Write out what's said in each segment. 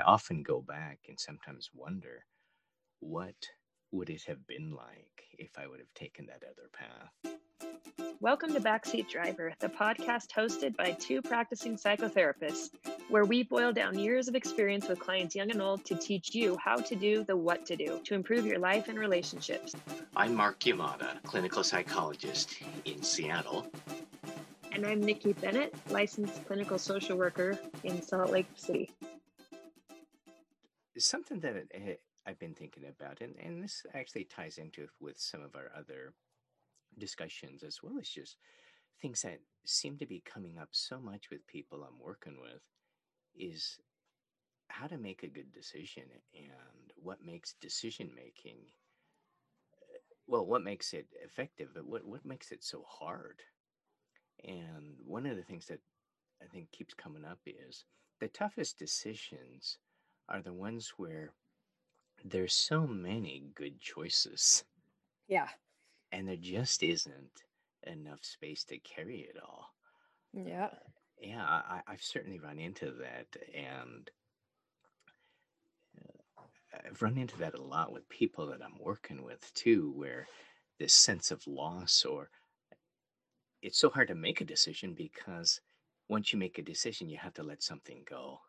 I often go back and sometimes wonder what would it have been like if I would have taken that other path. Welcome to Backseat Driver, the podcast hosted by two practicing psychotherapists, where we boil down years of experience with clients young and old to teach you how to do the what to do to improve your life and relationships. I'm Mark Yamada, clinical psychologist in Seattle. And I'm Nikki Bennett, licensed clinical social worker in Salt Lake City. Something that eh, I've been thinking about, and, and this actually ties into with some of our other discussions as well as just things that seem to be coming up so much with people I'm working with is how to make a good decision and what makes decision making well what makes it effective but what, what makes it so hard? And one of the things that i think keeps coming up is the toughest decisions are the ones where there's so many good choices yeah and there just isn't enough space to carry it all. Yeah. Uh, yeah, I, I've certainly run into that, and uh, I've run into that a lot with people that I'm working with too, where this sense of loss or it's so hard to make a decision because once you make a decision, you have to let something go.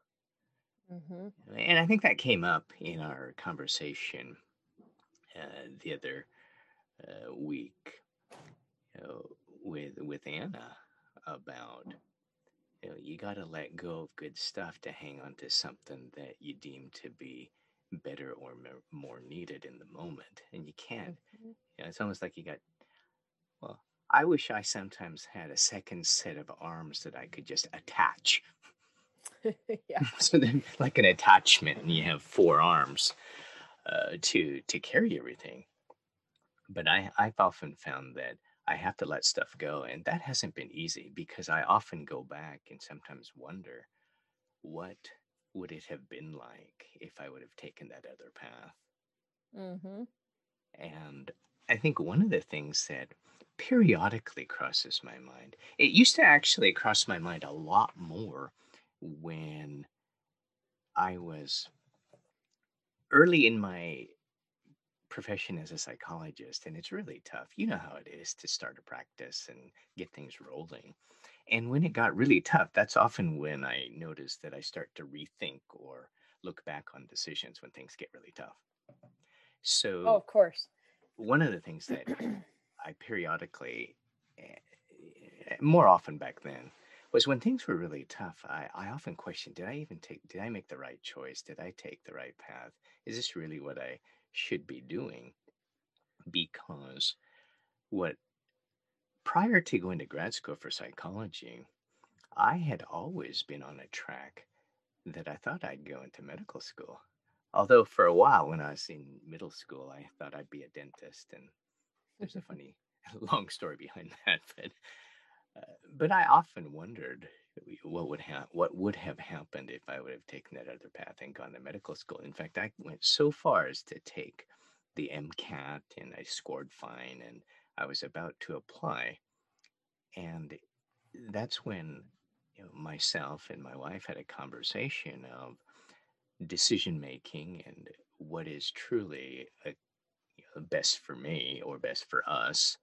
Mm-hmm. And I think that came up in our conversation uh, the other uh, week you know, with with Anna about you know you got to let go of good stuff to hang on to something that you deem to be better or more needed in the moment and you can't mm-hmm. you know, it's almost like you got well i wish i sometimes had a second set of arms that i could just attach yeah so then like an attachment and you have four arms uh, to to carry everything but I, I've often found that I have to let stuff go. And that hasn't been easy because I often go back and sometimes wonder what would it have been like if I would have taken that other path. Mm-hmm. And I think one of the things that periodically crosses my mind, it used to actually cross my mind a lot more when I was early in my profession as a psychologist and it's really tough. You know how it is to start a practice and get things rolling. And when it got really tough that's often when i notice that i start to rethink or look back on decisions when things get really tough. So oh of course. one of the things that i periodically eh, more often back then was when things were really tough I, I often questioned did i even take did i make the right choice did i take the right path is this really what i should be doing because what prior to going to grad school for psychology, I had always been on a track that I thought I'd go into medical school. Although for a while when I was in middle school, I thought I'd be a dentist, and there's a funny long story behind that. But Uh, but I often wondered what would have what would have happened if I would have taken that other path and gone to medical school. In fact, I went so far as to take the MCAT and I scored fine and I was about to apply. And that's when you know, myself and my wife had a conversation of decision making and what is truly a, you know, best for me or best for us.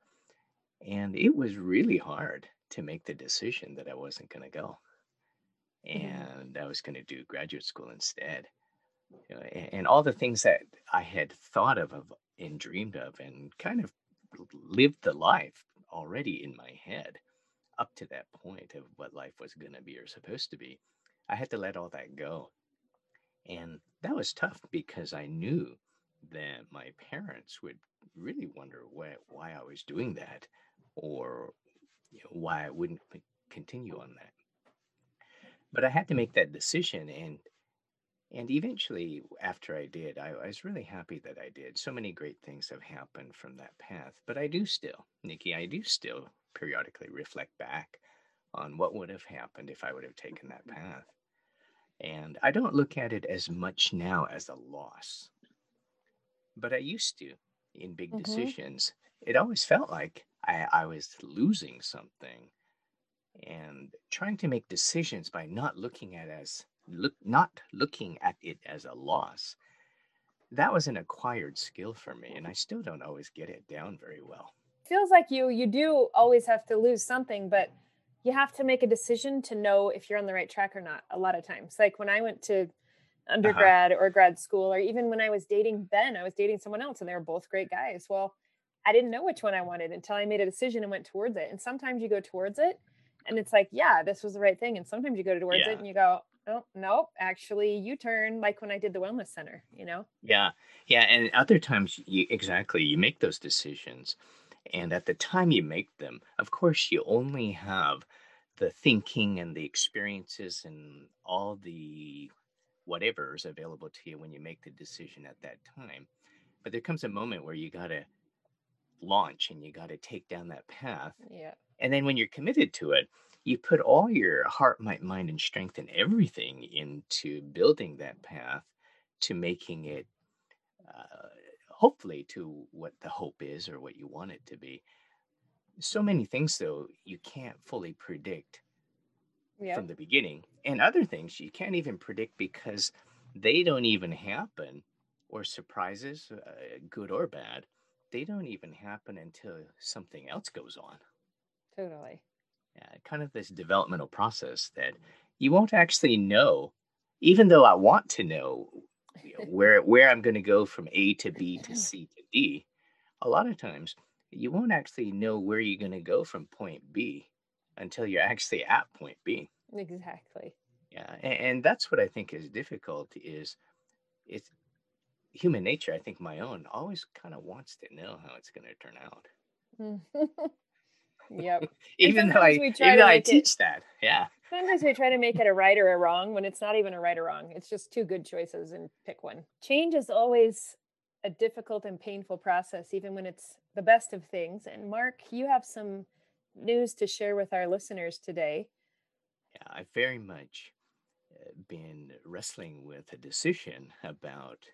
And it was really hard to make the decision that I wasn't going to go. Mm-hmm. And I was going to do graduate school instead. You know, and, and, all the things that I had thought of, of and dreamed of and kind of lived the life already in my head up to that point of what life was going to be or supposed to be. I had to let all that go. And that was tough because I knew that my parents would really wonder why, why I was doing that or you know, why I wouldn't continue on that. But I had to make that decision, and and eventually, after I did, I, I was really happy that I did. So many great things have happened from that path. But I do still, Nikki, I do still periodically reflect back on what would have happened if I would have taken that path. And I don't look at it as much now as a loss. But I used to in big mm-hmm. decisions. It always felt like I, I was losing something and trying to make decisions by not looking at as look not looking at it as a loss that was an acquired skill for me and i still don't always get it down very well feels like you you do always have to lose something but you have to make a decision to know if you're on the right track or not a lot of times like when i went to uh-huh. undergrad uh-huh. or grad school or even when i was dating ben i was dating someone else and they were both great guys well i didn't know which one i wanted until i made a decision and went towards it and sometimes you go towards it and it's like yeah this was the right thing and sometimes you go towards yeah. it and you go oh nope actually you turn like when i did the wellness center you know yeah yeah and other times you exactly you make those decisions and at the time you make them of course you only have the thinking and the experiences and all the whatever's available to you when you make the decision at that time but there comes a moment where you got to launch and you got to take down that path yeah and then when you're committed to it you put all your heart, might, mind, and strength and everything into building that path to making it uh, hopefully to what the hope is or what you want it to be. So many things, though, you can't fully predict yep. from the beginning. And other things you can't even predict because they don't even happen, or surprises, uh, good or bad, they don't even happen until something else goes on. Totally Yeah, kind of this developmental process that you won't actually know, even though I want to know you know, where where I'm going to go from A to B to C to D. A lot of times, you won't actually know where you're going to go from point B until you're actually at point B. Exactly. Yeah, and, and that's what I think is difficult. Is it's human nature. I think my own always kind of wants to know how it's going to turn out. Yep. even though I even though I teach it, that. Yeah. Sometimes we try to make it a right or a wrong when it's not even a right or wrong. It's just two good choices and pick one. Change is always a difficult and painful process, even when it's the best of things. And Mark, you have some news to share with our listeners today. Yeah, I've very much uh, been wrestling with a decision about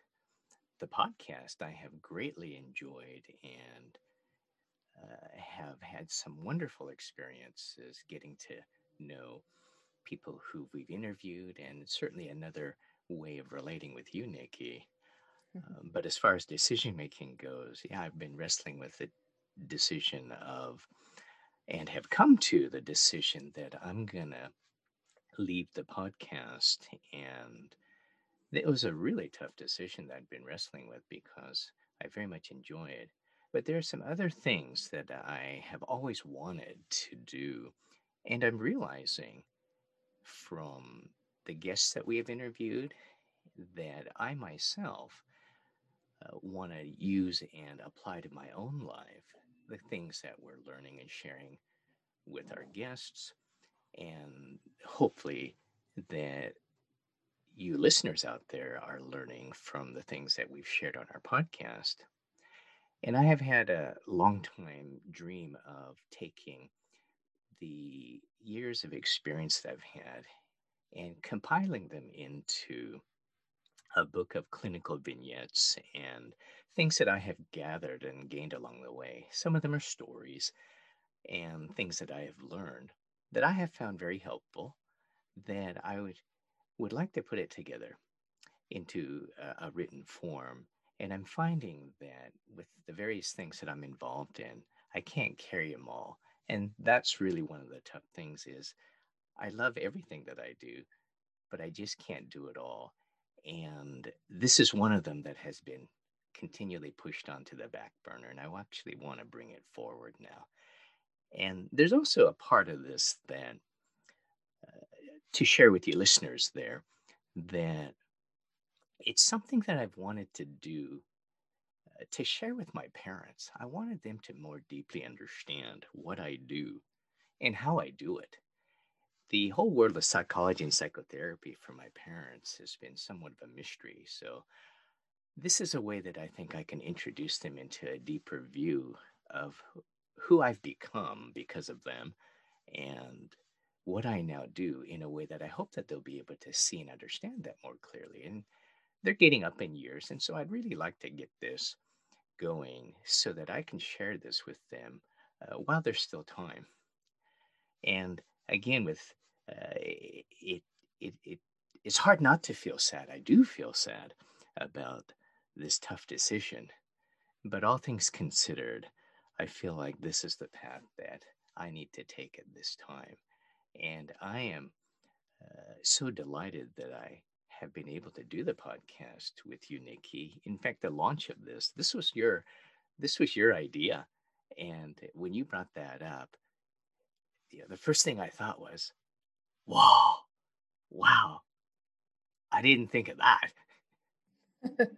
the podcast I have greatly enjoyed and uh, have had some wonderful experiences getting to know people who we've interviewed, and certainly another way of relating with you, Nikki. Mm-hmm. Um, but as far as decision making goes, yeah, I've been wrestling with the decision of, and have come to the decision that I'm going to leave the podcast. And it was a really tough decision that I'd been wrestling with because I very much enjoyed it but there are some other things that I have always wanted to do. And I'm realizing from the guests that we have interviewed that I myself uh, want to use and apply to my own life the things that we're learning and sharing with our guests. And hopefully, that you listeners out there are learning from the things that we've shared on our podcast. And I have had a long time dream of taking the years of experience that I've had and compiling them into a book of clinical vignettes and things that I have gathered and gained along the way. Some of them are stories and things that I have learned that I have found very helpful that I would would like to put it together into a, a written form and I'm finding that with the various things that I'm involved in, I can't carry them all. And that's really one of the tough things is I love everything that I do, but I just can't do it all. And this is one of them that has been continually pushed onto the back burner. And I actually want to bring it forward now. And there's also a part of this that to share with you listeners there that it's something that I've wanted to do uh, to share with my parents. I wanted them to more deeply understand what I do and how I do it. The whole world of psychology and psychotherapy for my parents has been somewhat of a mystery. So, this is a way that I think I can introduce them into a deeper view of who I've become because of them and what I now do in a way that I hope that they'll be able to see and understand that more clearly. And they're getting up in years. And so I'd really like to get this going so that I can share this with them uh, while there's still time. And again, with uh, it, it, it, it's hard not to feel sad. I do feel sad about this tough decision. But all things considered, I feel like this is the path that I need to take at this time. And I am uh, so delighted that I have been able to do the podcast with you, Nikki. In fact, the launch of this, this was your this was your idea. And when you brought that up, you know, the first thing I thought was, wow, wow, I didn't think of that.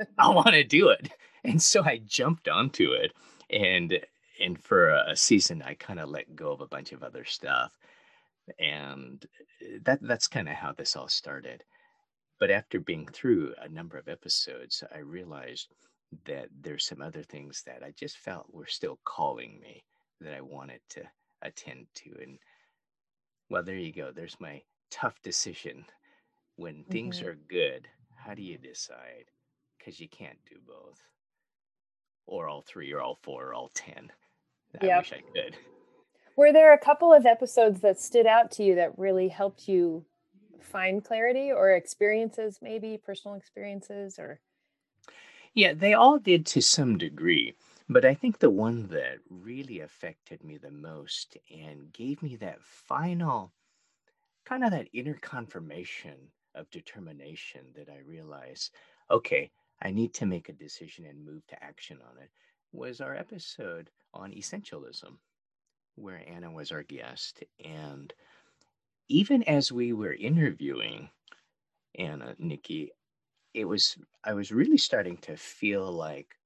I want to do it. And so I jumped onto it. And and for a season I kind of let go of a bunch of other stuff. And that that's kind of how this all started. But after being through a number of episodes, I realized that there's some other things that I just felt were still calling me that I wanted to attend to. And well, there you go. There's my tough decision. When things Mm-hmm. are good, how do you decide? Because you can't do both, or all three, or all four, or all 10. I wish I could. Were there a couple of episodes that stood out to you that really helped you find clarity or experiences, maybe personal experiences or? Yeah, they all did to some degree, but I think the one that really affected me the most and gave me that final kind of that inner confirmation of determination that I realized, okay, I need to make a decision and move to action on it was our episode on essentialism, where Anna was our guest. And even as we were interviewing Anna, Nikki, it was I was really starting to feel like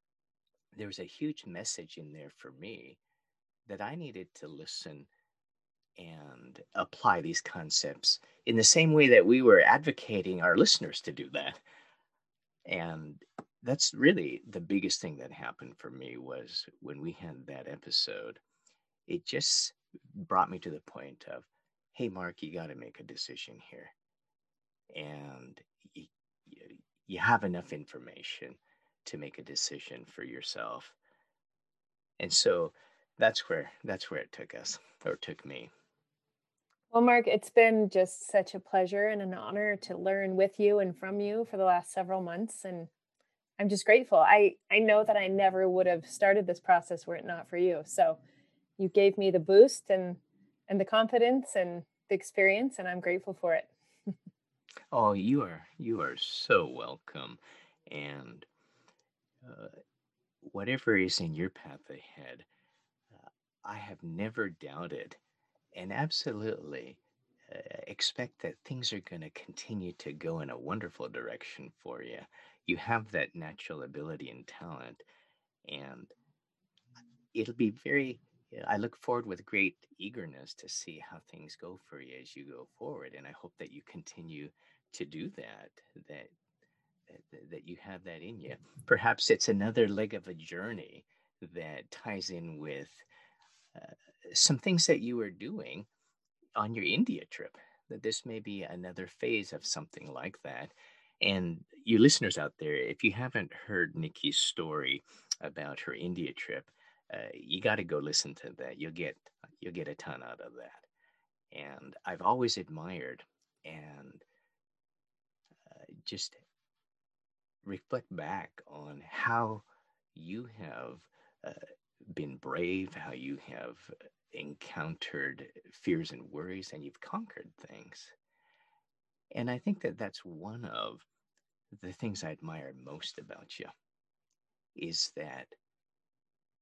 there was a huge message in there for me that I needed to listen and apply these concepts in the same way that we were advocating our listeners to do that. And that's really the biggest thing that happened for me was when we had that episode, it just brought me to the point of, hey, Mark, you got to make a decision here. And you, you have enough information to make a decision for yourself. And so that's where that's where it took us or took me. Well, Mark, it's been just such a pleasure and an honor to learn with you and from you for the last several months. And I'm just grateful. I, I know that I never would have started this process were it not for you. So you gave me the boost and and the confidence and the experience, and I'm grateful for it. Oh, you are you are so welcome. And uh, whatever is in your path ahead, uh, I have never doubted and absolutely uh, expect that things are going to continue to go in a wonderful direction for you. You have that natural ability and talent, and it'll be very. I look forward with great eagerness to see how things go for you as you go forward, and I hope that you continue to do that. That that, that you have that in you. Perhaps it's another leg of a journey that ties in with uh, some things that you were doing on your India trip. That this may be another phase of something like that. And you listeners out there, if you haven't heard Nikki's story about her India trip, uh, you got to go listen to that. You'll get you'll get a ton out of that. And I've always admired and uh, just reflect back on how you have uh, been brave, how you have encountered fears and worries, and you've conquered things. And I think that that's one of the things I admire most about you is that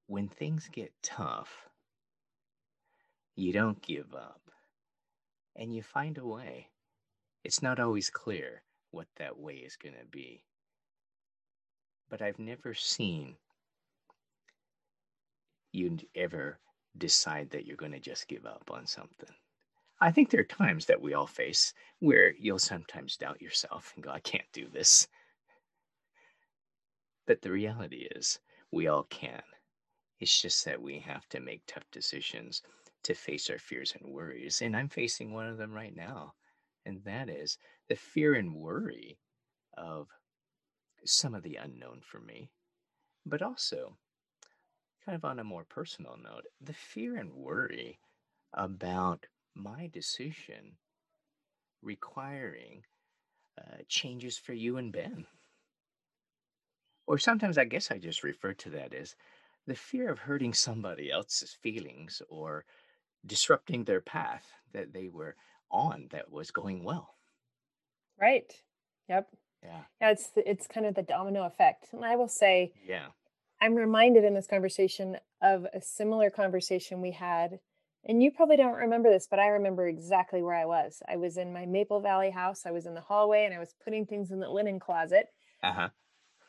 when things get tough, you don't give up and you find a way. It's not always clear what that way is going to be. But I've never seen you ever decide that you're going to just give up on something. I think there are times that we all face where you'll sometimes doubt yourself and go, I can't do this. But the reality is, we all can. It's just that we have to make tough decisions to face our fears and worries. And I'm facing one of them right now. And that is the fear and worry of some of the unknown for me, but also, kind of on a more personal note, the fear and worry about my decision requiring uh, changes for you and Ben. Or sometimes I guess I just refer to that as the fear of hurting somebody else's feelings or disrupting their path that they were on that was going well. Right. Yep. Yeah. Yeah, it's it's kind of the domino effect. And I will say Yeah. I'm reminded in this conversation of a similar conversation we had. And you probably don't remember this, but I remember exactly where I was. I was in my Maple Valley house. I was in the hallway and I was putting things in the linen closet. Uh huh.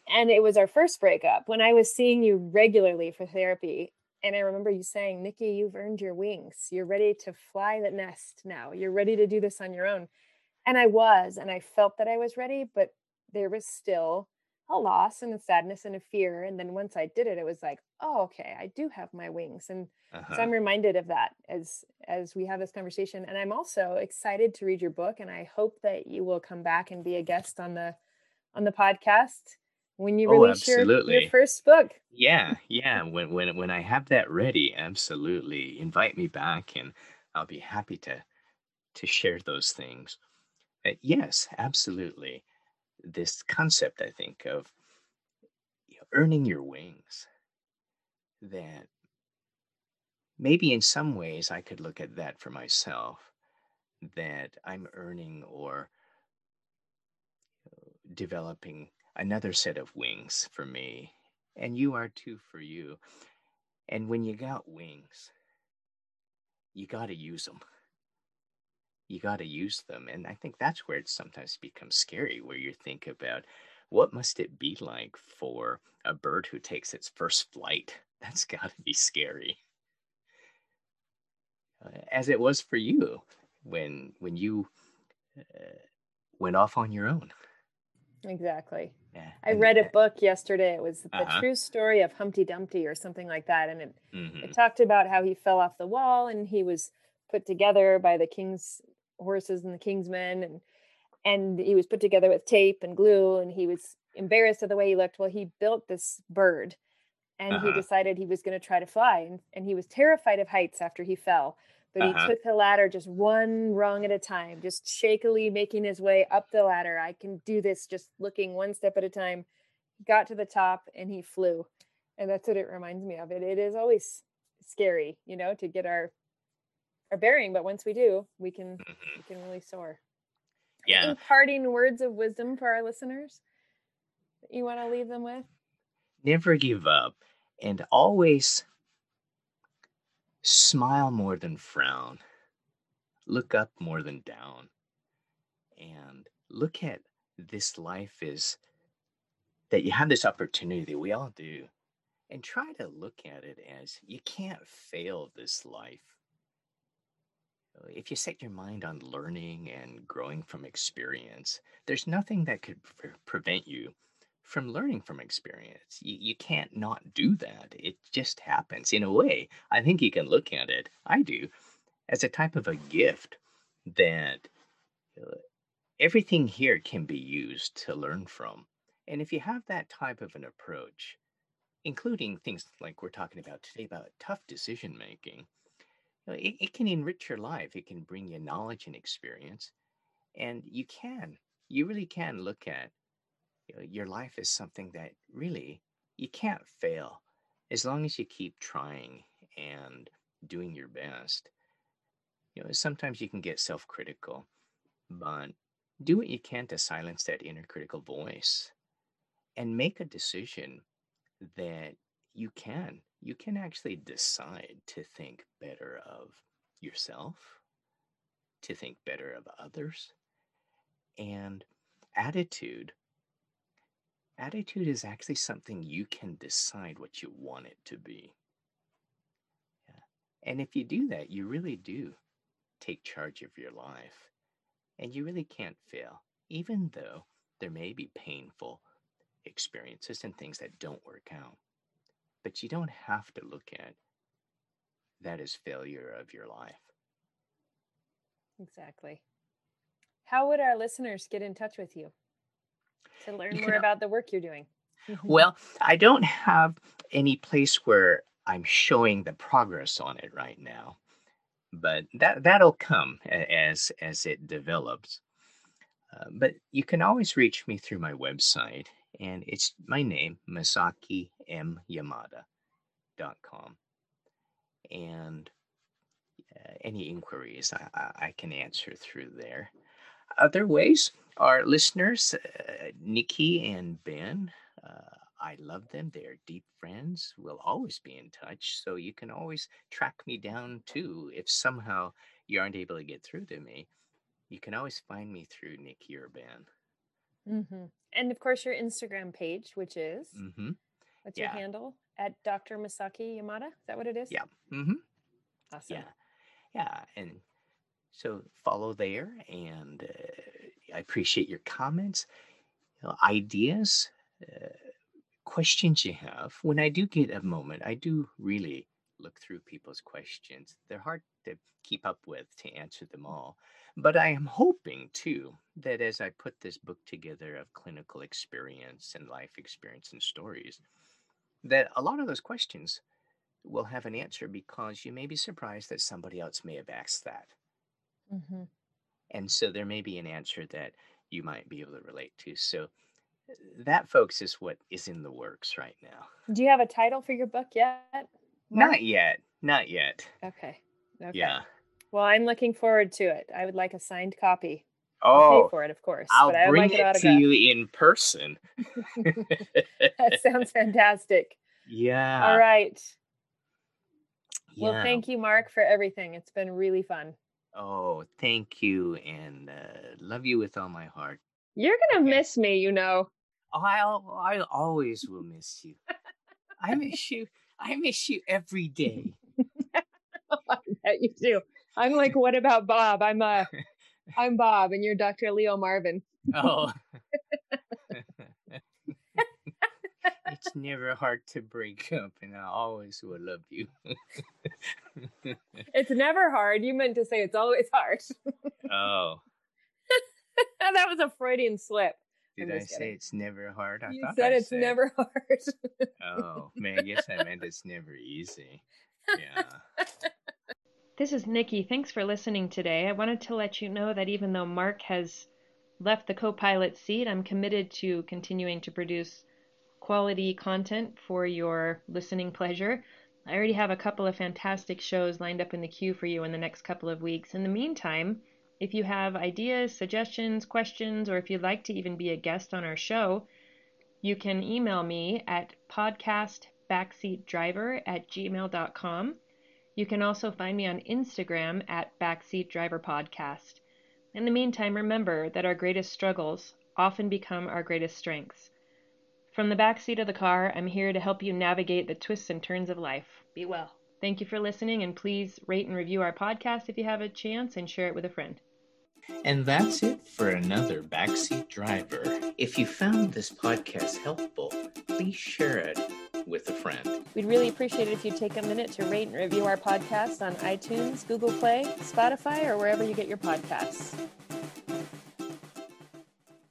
And it was our first breakup when I was seeing you regularly for therapy. And I remember you saying, Nikki, you've earned your wings. You're ready to fly the nest now. You're ready to do this on your own. And I was, and I felt that I was ready, but there was still a loss and a sadness and a fear. And then once I did it, it was like, oh, okay, I do have my wings. And Uh-huh. so I'm reminded of that as as we have this conversation. And I'm also excited to read your book. And I hope that you will come back and be a guest on the on the podcast when you Oh, release your, your first book. Yeah, yeah. When when when I have that ready, absolutely invite me back, and I'll be happy to to share those things. Uh, yes, absolutely. This concept, I think, of you know, earning your wings. That maybe in some ways I could look at that for myself. That I'm earning or developing another set of wings for me, and you are too for you. And when you got wings, you got to use them. You got to use them. And I think that's where it sometimes becomes scary, where you think about what must it be like for a bird who takes its first flight? That's got to be scary. Uh, as it was for you when when you uh, went off on your own. Exactly. Yeah. I and- read a book yesterday. It was the Uh-huh. true story of Humpty Dumpty or something like that. And it, Mhm. it talked about how he fell off the wall and he was put together by the king's horses and the king's men and and he was put together with tape and glue and he was embarrassed of the way he looked. Well, he built this bird and he Uh-huh. decided he was going to try to fly and, and he was terrified of heights after he fell. But Uh-huh. he took the ladder just one rung at a time, just shakily making his way up the ladder. I can do this just looking one step at a time. He got to the top and he flew. And that's what it reminds me of. It it is always scary, you know, to get our our bearing, but once we do, we can we can really soar. Yeah. Any parting words of wisdom for our listeners that you want to leave them with? never give up and always smile more than frown look up more than down and look at this life is that you have this opportunity we all do and try to look at it as you can't fail this life. Uh, if you set your mind on learning and growing from experience there's nothing that could pre- prevent you from learning from experience. You, you can't not do that. It just happens. In a way, I think you can look at it, I do, as a type of a gift that uh, everything here can be used to learn from. And if you have that type of an approach, including things like we're talking about today about tough decision making, it, it can enrich your life. It can bring you knowledge and experience. And you can, you really can look at you know, your life is something that really you can't fail as long as you keep trying and doing your best. You know, sometimes you can get self critical, but do what you can to silence that inner critical voice and make a decision that you can. You can actually decide to think better of yourself, to think better of others, and attitude attitude is actually something you can decide what you want it to be. Yeah. And if you do that, you really do take charge of your life. And you really can't fail, even though there may be painful experiences and things that don't work out. But you don't have to look at that as failure of your life. Exactly. How would our listeners get in touch with you to learn You more can- about the work you're doing? Well, I don't have any place where I'm showing the progress on it right now, but that that'll come as as it develops. Uh, but you can always reach me through my website, and it's my name, Masaki M masakimyamada.com. And uh, any inquiries I, I, I, can answer through there. Other ways, our listeners, uh, Nikki and Ben, uh, I love them. They're deep friends. We'll always be in touch. So you can always track me down too. If somehow you aren't able to get through to me, you can always find me through Nikki or Ben. Mm-hmm. And of course, your Instagram page, which is mm-hmm. what's yeah. your handle at Dr. Masaki Yamada? Is that what it is? Yeah. Mm-hmm. Awesome. Yeah. Yeah. And so follow there. And uh, I appreciate your comments, you know, ideas. Uh, questions you have. When I do get a moment, I do really look through people's questions. They're hard to keep up with to answer them all. But I am hoping too that as I put this book together of clinical experience and life experience and stories, that a lot of those questions will have an answer because you may be surprised that somebody else may have asked that. Mm-hmm. And so there may be an answer that you might be able to relate to. So uh, that, folks, is what is in the works right now. Do you have a title for your book yet? Mark? Not yet. Not yet. Okay. Okay. Yeah. Well, I'm looking forward to it. I would like a signed copy. Oh, pay for it, of course. I'll but bring like it, to you in person. that sounds fantastic. Yeah. All right. Yeah. Well, thank you, Mark, for everything. It's been really fun. Oh, thank you, and uh, love you with all my heart. You're gonna okay. miss me, you know. Oh, I'll, I always will miss you. I miss you. I miss you every day. I bet you do. I'm like, what about Bob? I'm uh I'm Bob and you're Dr. Leo Marvin. Oh. it's never hard to break up and I always will love you. it's never hard. You meant to say it's always hard. oh. that was a Freudian slip. Did I say it's never hard? I thought so. you said I it's said. never hard. oh man, I guess I meant it's never easy. Yeah. This is Nikki. Thanks for listening today. I wanted to let you know that even though Mark has left the co pilot seat, I'm committed to continuing to produce quality content for your listening pleasure. I already have a couple of fantastic shows lined up in the queue for you in the next couple of weeks. In the meantime, if you have ideas, suggestions, questions, or if you'd like to even be a guest on our show, you can email me at podcastbackseatdriver at gmail.com. You can also find me on Instagram at backseatdriverpodcast. In the meantime, remember that our greatest struggles often become our greatest strengths. From the back seat of the car, I'm here to help you navigate the twists and turns of life. Be well. Thank you for listening, and please rate and review our podcast if you have a chance and share it with a friend. And that's it for another Backseat Driver. If you found this podcast helpful, please share it with a friend. We'd really appreciate it if you take a minute to rate and review our podcast on iTunes, Google Play, Spotify, or wherever you get your podcasts.